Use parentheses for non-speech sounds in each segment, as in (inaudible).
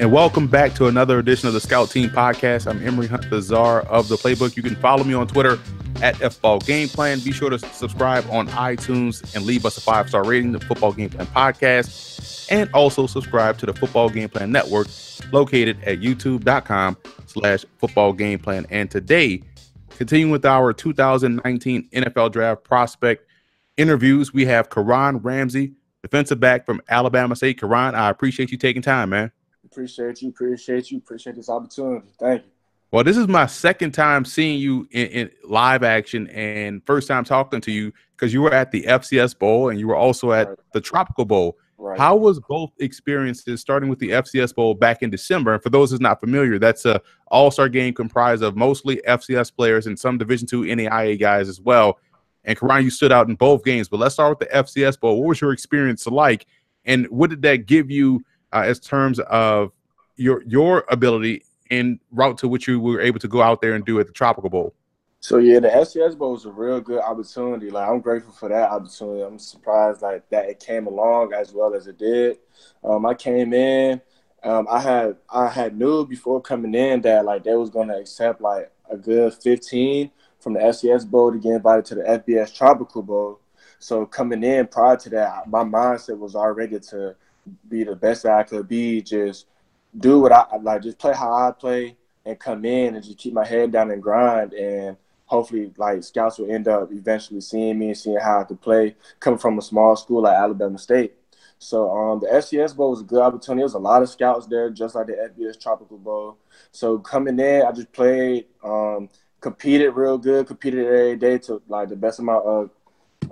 and welcome back to another edition of the Scout Team Podcast. I'm Emory Hunt, the czar of the playbook. You can follow me on Twitter at FBall Game Plan. Be sure to subscribe on iTunes and leave us a five star rating. The Football Game Plan Podcast, and also subscribe to the Football Game Plan Network, located at YouTube.com/slash Football Game Plan. And today, continuing with our 2019 NFL Draft prospect interviews, we have Karan Ramsey, defensive back from Alabama State. Karan, I appreciate you taking time, man. Appreciate you. Appreciate you. Appreciate this opportunity. Thank you. Well, this is my second time seeing you in, in live action and first time talking to you because you were at the FCS Bowl and you were also at right. the Tropical Bowl. Right. How was both experiences starting with the FCS Bowl back in December? And for those who's not familiar, that's a all-star game comprised of mostly FCS players and some Division two NAIA guys as well. And Karan, you stood out in both games. But let's start with the FCS Bowl. What was your experience like, and what did that give you uh, as terms of your your ability in route to which you were able to go out there and do at the Tropical Bowl? So yeah, the FCS Bowl was a real good opportunity. Like I'm grateful for that opportunity. I'm surprised like that it came along as well as it did. Um, I came in. Um, I had I had knew before coming in that like they was gonna accept like a good 15 from the FCS Bowl to get invited to the FBS Tropical Bowl. So coming in prior to that, my mindset was already to be the best that I could be. Just do what I like. Just play how I play and come in and just keep my head down and grind. And hopefully, like scouts will end up eventually seeing me and seeing how I could play. Coming from a small school like Alabama State. So um, the FCS Bowl was a good opportunity. There was a lot of scouts there, just like the FBS Tropical Bowl. So coming in, I just played, um, competed real good, competed every day to like the best of my uh,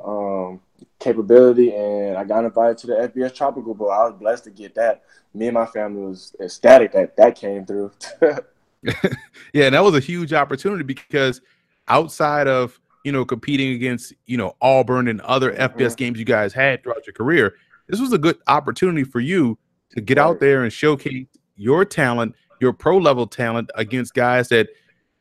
um, capability, and I got invited to the FBS Tropical Bowl. I was blessed to get that. Me and my family was ecstatic that that came through. (laughs) (laughs) yeah, and that was a huge opportunity because outside of you know competing against you know Auburn and other mm-hmm. FBS games you guys had throughout your career, this was a good opportunity for you to get out there and showcase your talent, your pro level talent against guys that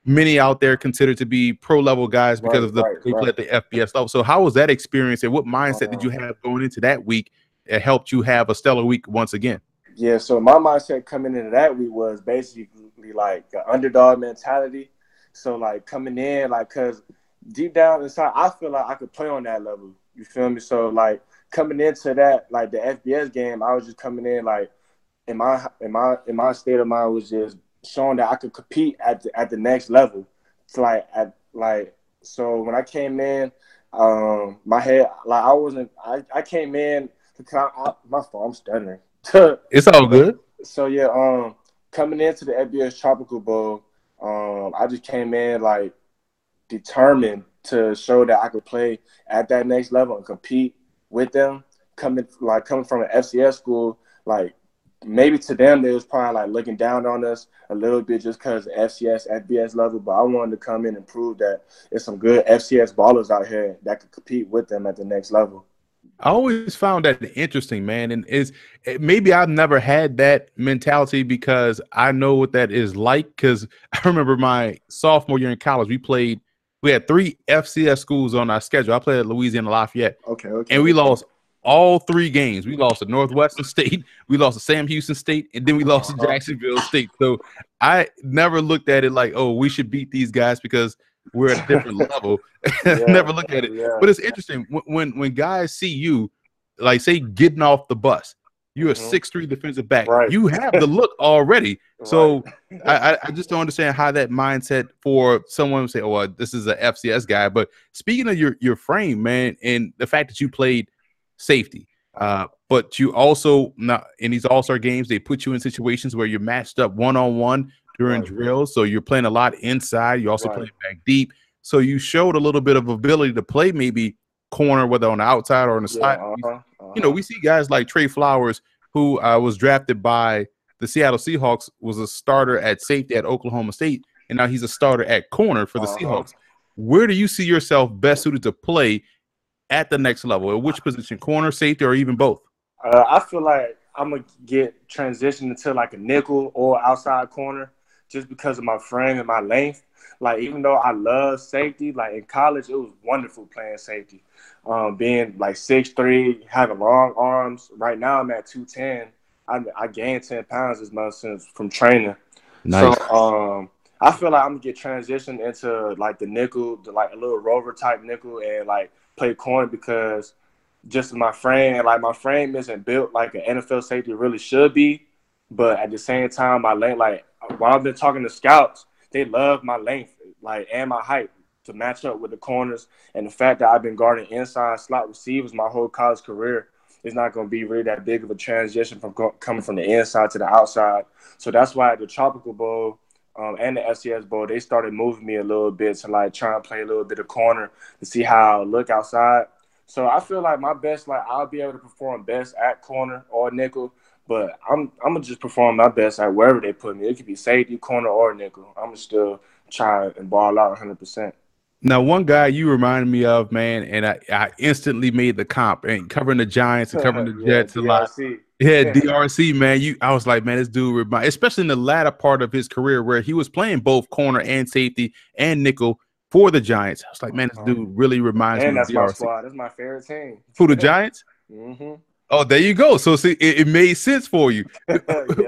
many out there considered to be pro level guys because right, of the right, people right. at the FBS level. So how was that experience and what mindset did you uh-huh. have going into that week that helped you have a stellar week once again? Yeah, so my mindset coming into that week was basically like the underdog mentality. So like coming in, like cause deep down inside, I feel like I could play on that level. You feel me? So like coming into that, like the FBS game, I was just coming in like in my in my in my state of mind was just showing that I could compete at the, at the next level. It's like at like so when I came in, um, my head like I wasn't I, I came in I, I, my fault I'm stuttering. (laughs) it's all good. So yeah, um, coming into the FBS Tropical Bowl, um, I just came in like determined to show that I could play at that next level and compete with them. Coming like coming from an FCS school, like maybe to them they was probably like looking down on us a little bit just because FCS FBS level. But I wanted to come in and prove that there's some good FCS ballers out here that could compete with them at the next level. I always found that interesting, man, and is maybe I've never had that mentality because I know what that is like. Because (laughs) I remember my sophomore year in college, we played. We had three FCS schools on our schedule. I played at Louisiana Lafayette. Okay, okay. And we lost all three games. We lost to Northwestern State, (laughs) we lost to Sam Houston State, and then we lost to uh-huh. Jacksonville State. So I never looked at it like, oh, we should beat these guys because we're at a different (laughs) level. (laughs) Yeah, never look at it. Yeah. But it's interesting when when guys see you, like say getting off the bus. You're a mm-hmm. six three defensive back. Right. You have the look already. So right. I, I just don't understand how that mindset for someone to say, "Oh, well, this is a FCS guy." But speaking of your your frame, man, and the fact that you played safety. Uh, but you also not in these All Star games, they put you in situations where you're matched up one on one during right. drills. So you're playing a lot inside. You also right. playing back deep. So you showed a little bit of ability to play maybe corner, whether on the outside or on the yeah, side. Uh-huh, uh-huh. You know, we see guys like Tre Flowers, who uh, was drafted by the Seattle Seahawks, was a starter at safety at Oklahoma State, and now he's a starter at corner for the uh-huh. Seahawks. Where do you see yourself best suited to play at the next level? At which position, corner, safety, or even both? Uh, I feel like I'm gonna get transitioned into like a nickel or outside corner, just because of my frame and my length. Like even though I love safety, like in college, it was wonderful playing safety. Um, being like six three, having long arms. Right now, I'm at two ten, I, I gained ten pounds this month since from training. Nice. So um, I feel like I'm gonna get transitioned into like the nickel, the, like a little rover type nickel, and like play corner because just my frame, like my frame isn't built like an NFL safety really should be. But at the same time, my length, like while I've been talking to scouts, they love my length, like and my height to match up with the corners. And the fact that I've been guarding inside slot receivers my whole college career is not going to be really that big of a transition from co- coming from the inside to the outside. So that's why at the Tropical Bowl um, and the FCS Bowl, they started moving me a little bit to like try and play a little bit of corner to see how I look outside. So I feel like my best, like I'll be able to perform best at corner or nickel, but I'm I'm gonna just perform my best at wherever they put me. It could be safety, corner, or nickel. I'm gonna still try and ball out 100. percent Now, one guy you reminded me of, man, and I, I instantly made the comp and covering the Giants and covering the (laughs) Jets yeah, a lot. DRC. Yeah, DRC, man. You, I was like, man, this dude remind, especially in the latter part of his career where he was playing both corner and safety and nickel for the Giants. I was like, man, this dude really reminds And me that's of my squad. That's my favorite team. For the (laughs) Giants? hmm Oh, there you go. So see, it, it made sense for you. (laughs) yeah.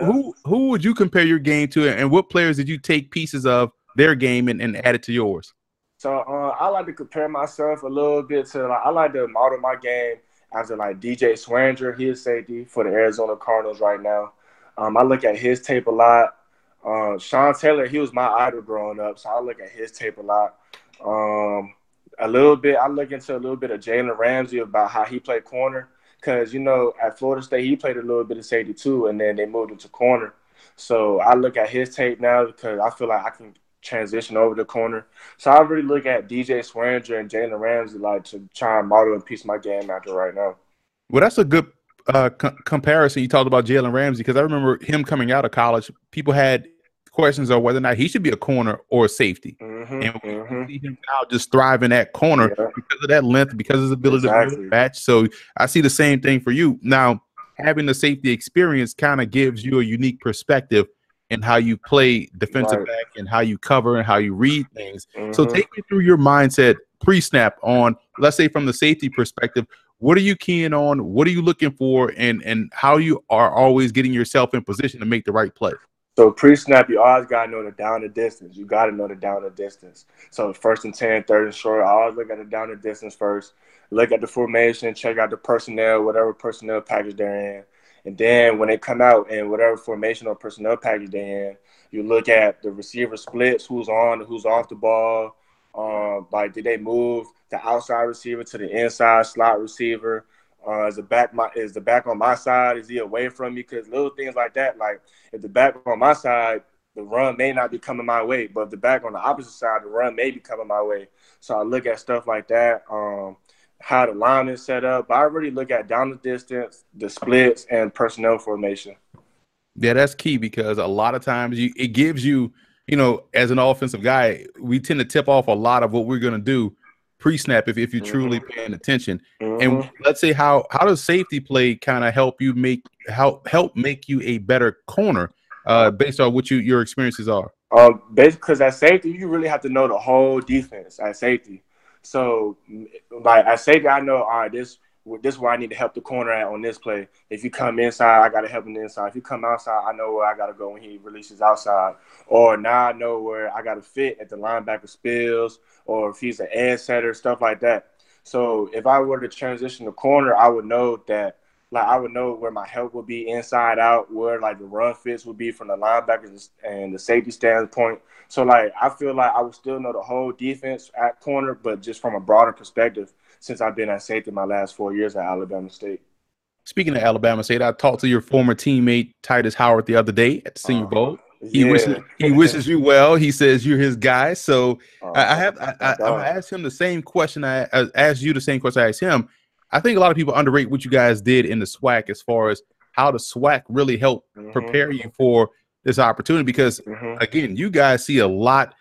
Who who would you compare your game to, and what players did you take pieces of their game and, and add it to yours? So uh, I like to compare myself a little bit to like I like to model my game after like DJ Swearinger, he is safety for the Arizona Cardinals right now. Um, I look at his tape a lot. Uh, Sean Taylor, he was my idol growing up, so I look at his tape a lot. Um, a little bit, I look into a little bit of Jalen Ramsey about how he played corner, because you know at Florida State he played a little bit of safety too, and then they moved him to corner. So I look at his tape now because I feel like I can transition over the corner. So I really look at DJ Swearinger and Jalen Ramsey like to try and model and piece my game after right now. Well, that's a good uh, co- comparison. You talked about Jalen Ramsey because I remember him coming out of college. People had questions of whether or not he should be a corner or a safety. Mm-hmm, And we mm-hmm. see him now just thriving at corner Yeah. because of that length, because of his ability to match. So I see the same thing for you. Now, having the safety experience kind of gives you a unique perspective in how you play defensive Right. back and how you cover and how you read things. So Mhm. take me through your mindset pre-snap on, let's say from the safety perspective, what are you keying on? What are you looking for? And and how you are always getting yourself in position to make the right play. So pre-snap, you always gotta know the down the distance. You gotta know the down the distance. So first and 10, third and short, I always look at the down the distance first. Look at the formation, check out the personnel, whatever personnel package they're in. And then when they come out in whatever formation or personnel package they're in, you look at the receiver splits, who's on, who's off the ball. Um, like did they move the outside receiver to the inside slot receiver? Uh, is the back my is the back on my side? Is he away from me? Because little things like that, like if the back on my side, the run may not be coming my way, but if the back on the opposite side, the run may be coming my way. So I look at stuff like that, um, how the line is set up. But I really look at down the distance, the splits, and personnel formation. Yeah, that's key because a lot of times you it gives you, you know, as an offensive guy, we tend to tip off a lot of what we're gonna do pre-snap if, if you're truly paying attention. Mhm. And let's say how how does safety play kind of help you make help help make you a better corner uh based on what you your experiences are. Um, basically, because at safety, you really have to know the whole defense at safety. So, like I say, I know, all right, this this is where I need to help the corner at on this play. If you come inside, I got to help him inside. If you come outside, I know where I got to go when he releases outside. Or now I know where I got to fit at the linebacker spills, or if he's an edge setter, stuff like that. So if I were to transition the corner, I would know that like I would know where my help would be inside out, where like the run fits would be from the linebackers and the safety standpoint. So like I feel like I would still know the whole defense at corner, but just from a broader perspective, since I've been at safety my last four years at Alabama State. Speaking of Alabama State, I talked to your former teammate Tytus Howard the other day at the Senior Uh-huh. Bowl. He Yeah. wishes he wishes you well. He says you're his guy. So Uh, I, I have I, I, I'm gonna ask him the same question I, I asked you the same question I asked him. I think a lot of people underrate what you guys did in the SWAC as far as how the SWAC really helped Mhm, prepare you for this opportunity because mhm. again, you guys see a lot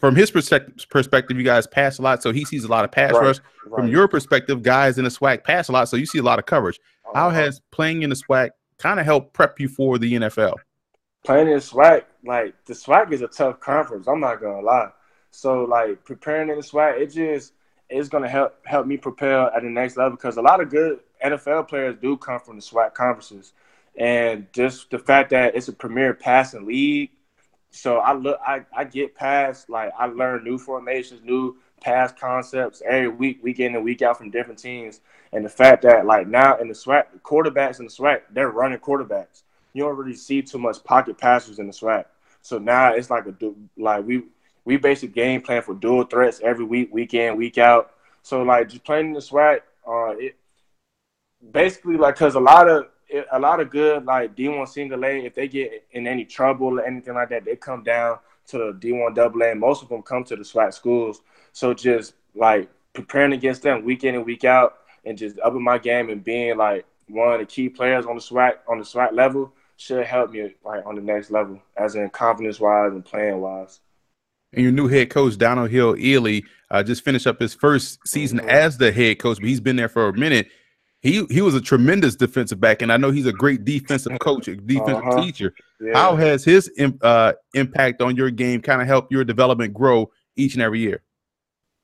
from his perspective. Perspective, you guys pass a lot, so he sees a lot of pass Right, rush. From your perspective, guys in the SWAC pass a lot, so you see a lot of coverage. How Uh-huh. has playing in the SWAC kind of helped prep you for the NFL? playing in the SWAC, like the SWAC is a tough conference. I'm not gonna lie. So like preparing in the SWAC, it just it's gonna help help me prepare at the next level because a lot of good NFL players do come from the SWAC conferences, and just the fact that it's a premier passing league. So I look, I, I get past like I learn new formations, new pass concepts every week, week in and week out from different teams. And the fact that like now in the SWAC, quarterbacks in the SWAC, they're running quarterbacks. You don't really see too much pocket passers in the SWAC. So now it's like a like we we basic game plan for dual threats every week, week in, week out. So like just playing the SWAC, uh, it basically like because a lot of a lot of good like D1 single A, if they get in any trouble or anything like that, they come down to the D1 double A. Most of them come to the SWAC schools. So just like preparing against them week in and week out, and just upping my game and being like one of the key players on the SWAC on the SWAC level should help me like on the next level, as in confidence wise and playing wise. And your new head coach, Donald Hill Eley, uh, just finished up his first season mm-hmm. as the head coach, but he's been there for a minute. He he was a tremendous defensive back, and I know he's a great defensive coach, a defensive uh-huh. teacher. Yeah. How has his uh, impact on your game kind of helped your development grow each and every year?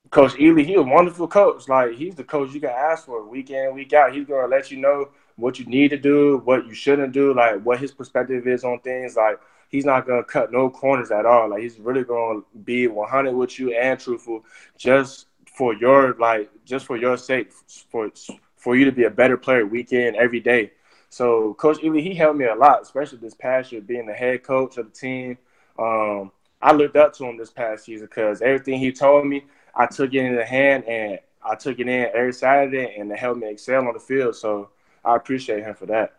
Coach Eley, he's a wonderful coach. Like he's the coach you can ask for week in, week out. He's gonna let you know what you need to do, what you shouldn't do, like what his perspective is on things. Like he's not gonna cut no corners at all. Like he's really gonna be 100 with you and truthful, just for your like, just for your sake, for for you to be a better player week in every day. So Coach Eley, he helped me a lot, especially this past year, being the head coach of the team. Um, I looked up to him this past season because everything he told me, I took it in the hand and I took it in every Saturday, and it helped me excel on the field. So I appreciate him for that.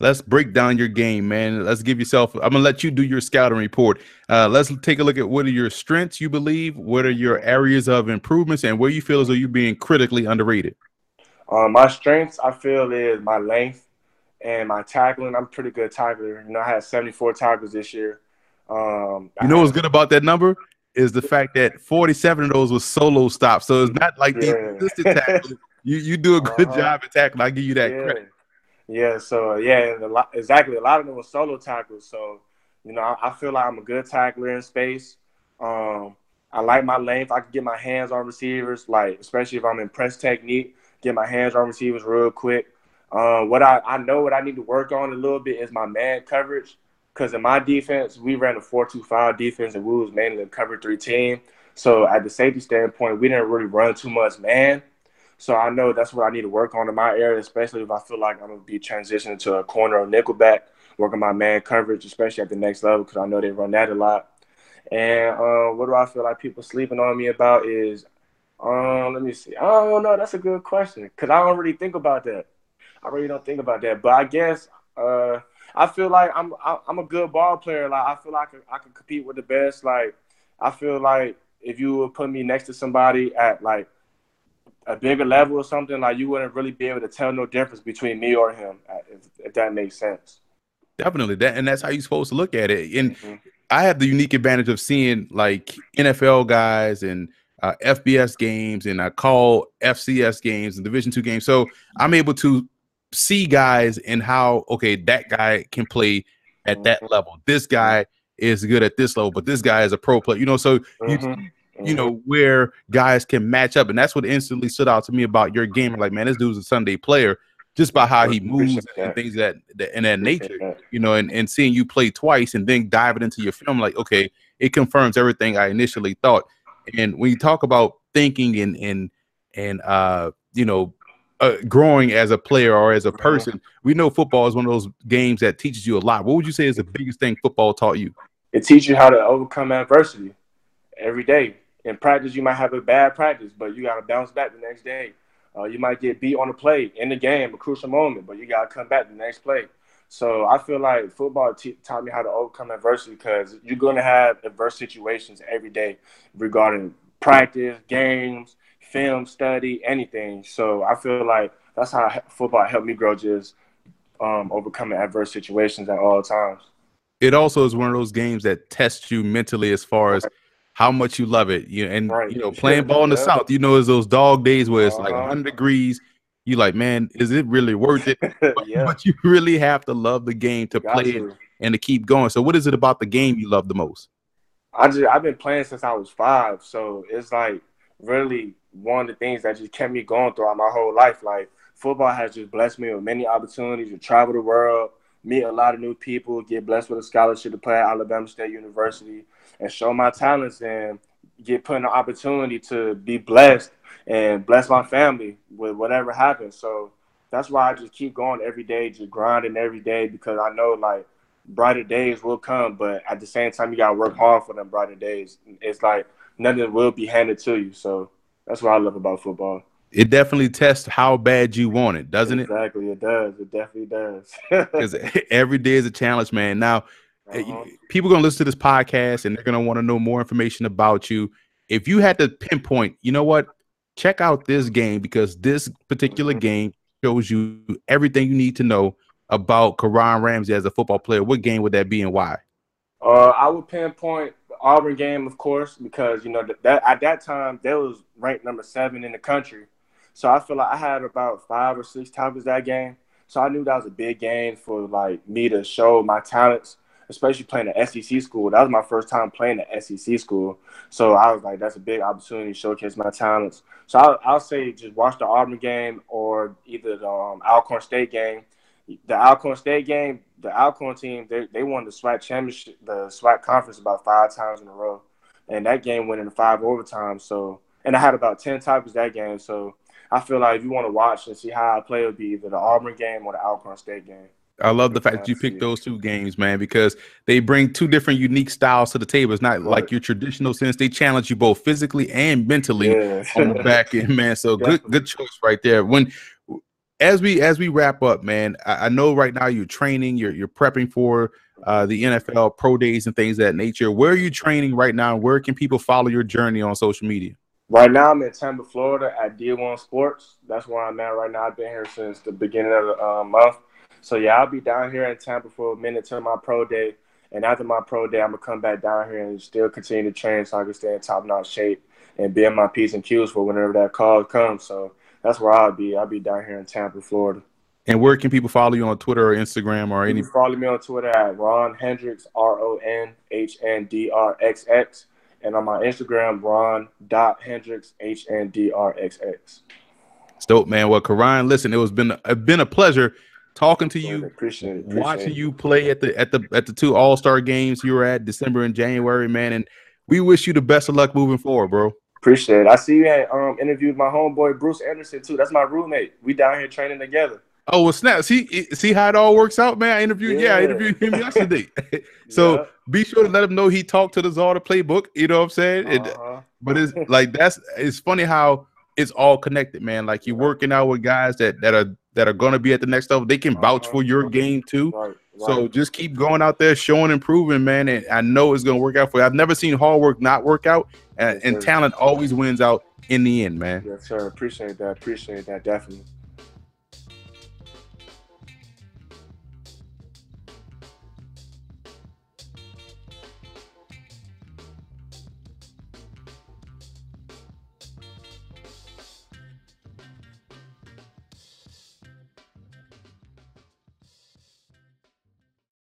Let's break down your game, man. Let's give yourself. I'm gonna let you do your scouting report. Uh, let's take a look at what are your strengths you believe, what are your areas of improvements, and where you feel as though you're being critically underrated. Um, my strengths, I feel, is my length and my tackling. I'm pretty good tackler. You know, I had 74 tackles this year. Um, you know what's good about that number? is the fact that 47 of those was solo stops. So it's not like yeah. the tackles. (laughs) You you do a good uh-huh. job at tackling. I give you that yeah. credit. Yeah. So yeah, a lot, exactly. A lot of them were solo tackles. So you know, I, I, feel like I'm a good tackler in space. Um, I like my length. I can get my hands on receivers, like especially if I'm in press technique, get my hands on receivers real quick. Um, what I, I know what I need to work on a little bit is my man coverage. Because in my defense, we ran a 4 2 5 defense and we was mainly a cover three team. So at the safety standpoint, we didn't really run too much man. So I know that's what I need to work on in my area, especially if I feel like I'm gonna be transitioning to a corner or nickelback, working my man coverage, especially at the next level, because I know they run that a lot. And uh, what do I feel like people sleeping on me about is, um, let me see. I don't know. That's a good question because I don't really think about that. I really don't think about that. But I guess uh, I feel like I'm I'm a good ball player. Like I feel like I can, I can compete with the best. Like I feel like if you would put me next to somebody at like a bigger level or something, like you wouldn't really be able to tell no difference between me or him, if, if that makes sense. Definitely, that and that's how you're supposed to look at it. And mm-hmm. I have the unique advantage of seeing like NFL guys and uh, FBS games, and I call FCS games and Division two games. So I'm able to see guys and how okay that guy can play at that mm-hmm. level. This guy is good at this level, but this guy is a pro player. You know, so mm-hmm. you you know mm-hmm. where guys can match up, and that's what instantly stood out to me about your game. Like, man, this dude's a Sunday player just by how he moves and things that, that in that nature, you know, and, and seeing you play twice and then diving into your film, like, okay, it confirms everything I initially thought. And when you talk about thinking and and and uh, you know, uh, growing as a player or as a uh-huh. person. We know football is one of those games that teaches you a lot. What would you say is the biggest thing football taught you? It teaches you how to overcome adversity every day. In practice, you might have a bad practice, but you got to bounce back the next day. Uh, you might get beat on the play in the game, a crucial moment, but you got to come back the next play. So I feel like football t- taught me how to overcome adversity because you're going to have adverse situations every day regarding practice, games, film study, anything. So I feel like that's how football helped me grow, just um, overcoming adverse situations at all times. It also is one of those games that tests you mentally as far as how much you love it. You and right. you know, playing ball in the yeah. South, you know, is those dog days where it's uh-huh. like 100 degrees. You like, man, is it really worth it? But, (laughs) yeah. (laughs) but you really have to love the game to Got play it and to keep going. So, what is it about the game you love the most? I just I've been playing since I was five, so it's like really one of the things that just kept me going throughout my whole life. Like football has just blessed me with many opportunities to travel the world, meet a lot of new people, get blessed with a scholarship to play at Alabama State University, and show my talents and get put in an opportunity to be blessed and bless my family with whatever happens. So that's why I just keep going every day, just grinding every day because I know like brighter days will come, but at the same time you gotta work hard for them brighter days. It's like nothing will be handed to you. So that's what I love about football. It definitely tests how bad you want it, doesn't exactly, it? Exactly, it does. It definitely does. (laughs) Because every day is a challenge, man. Now, uh-huh. people are gonna listen to this podcast and they're gonna want to know more information about you. If you had to pinpoint, you know what? Check out this game because this particular mm-hmm. game shows you everything you need to know about Karan Ramsey as a football player. What game would that be and why? Uh, I would pinpoint Auburn game, of course, because you know that, that at that time they was ranked number seven in the country. So I feel like I had about five or six tackles that game. So I knew that was a big game for like me to show my talents, especially playing at SEC school. That was my first time playing at SEC school. So I was like, that's a big opportunity to showcase my talents. So I'll, I'll say just watch the Auburn game or either the um, Alcorn State game the Alcorn State game, the Alcorn team, they, they won the SWAC championship, the SWAC conference about five times in a row, and that game went in five overtime. So, and I had about ten tackles that game. So, I feel like if you want to watch and see how I play, it'll be either the Auburn game or the Alcorn State game. I love the fact that you picked those two games, man, because they bring two different unique styles to the table. It's not like your traditional sense; they challenge you both physically and mentally yeah. on the back end, (laughs) man. So good, good choice right there. When as we as we wrap up, man, I, I, know right now you're training, you're you're prepping for uh, the NFL pro days and things that nature. Where are you training right now? Where can people follow your journey on social media? Right now, I'm in Tampa, Florida, at D1 Sports. That's where I'm at right now. I've been here since the beginning of the uh, month. So yeah, I'll be down here in Tampa for a minute till my pro day, and after my pro day, I'm gonna come back down here and still continue to train so I can stay in top notch shape and be in my p's and q's for whenever that call comes. So that's where I'll be. I'll be down here in Tampa, Florida. And where can people follow you on Twitter or Instagram or any? follow me on Twitter at Ron Hendricks, R O N H N D R X X, and on my Instagram Ron dot Hendrix H N D R X X. Dope, man. Well, Karan, listen, it was been a, been a pleasure talking to you, appreciate it, appreciate watching it. you play at the at the at the two All Star games you were at December and January, man. And we wish you the best of luck moving forward, bro. Appreciate it. I see you had um, interviewed my homeboy Bruce Anderson too. That's my roommate. We down here training together. Oh well, snap! See, see how it all works out, man. I interviewed, yeah, yeah I interviewed him yesterday. (laughs) (laughs) so yeah. be sure to let him know he talked to the Zarda playbook. You know what I'm saying? Uh-huh. It, but it's (laughs) like that's it's funny how it's all connected, man. Like you're working out with guys that that are that are going to be at the next level. They can vouch uh-huh. for your game too. Right. So just keep going out there, showing and proving, man. And I know it's gonna work out for you. I've never seen hard work not work out, and, yes, and talent always wins out in the end, man. Yes, sir. Appreciate that. Appreciate that. Definitely.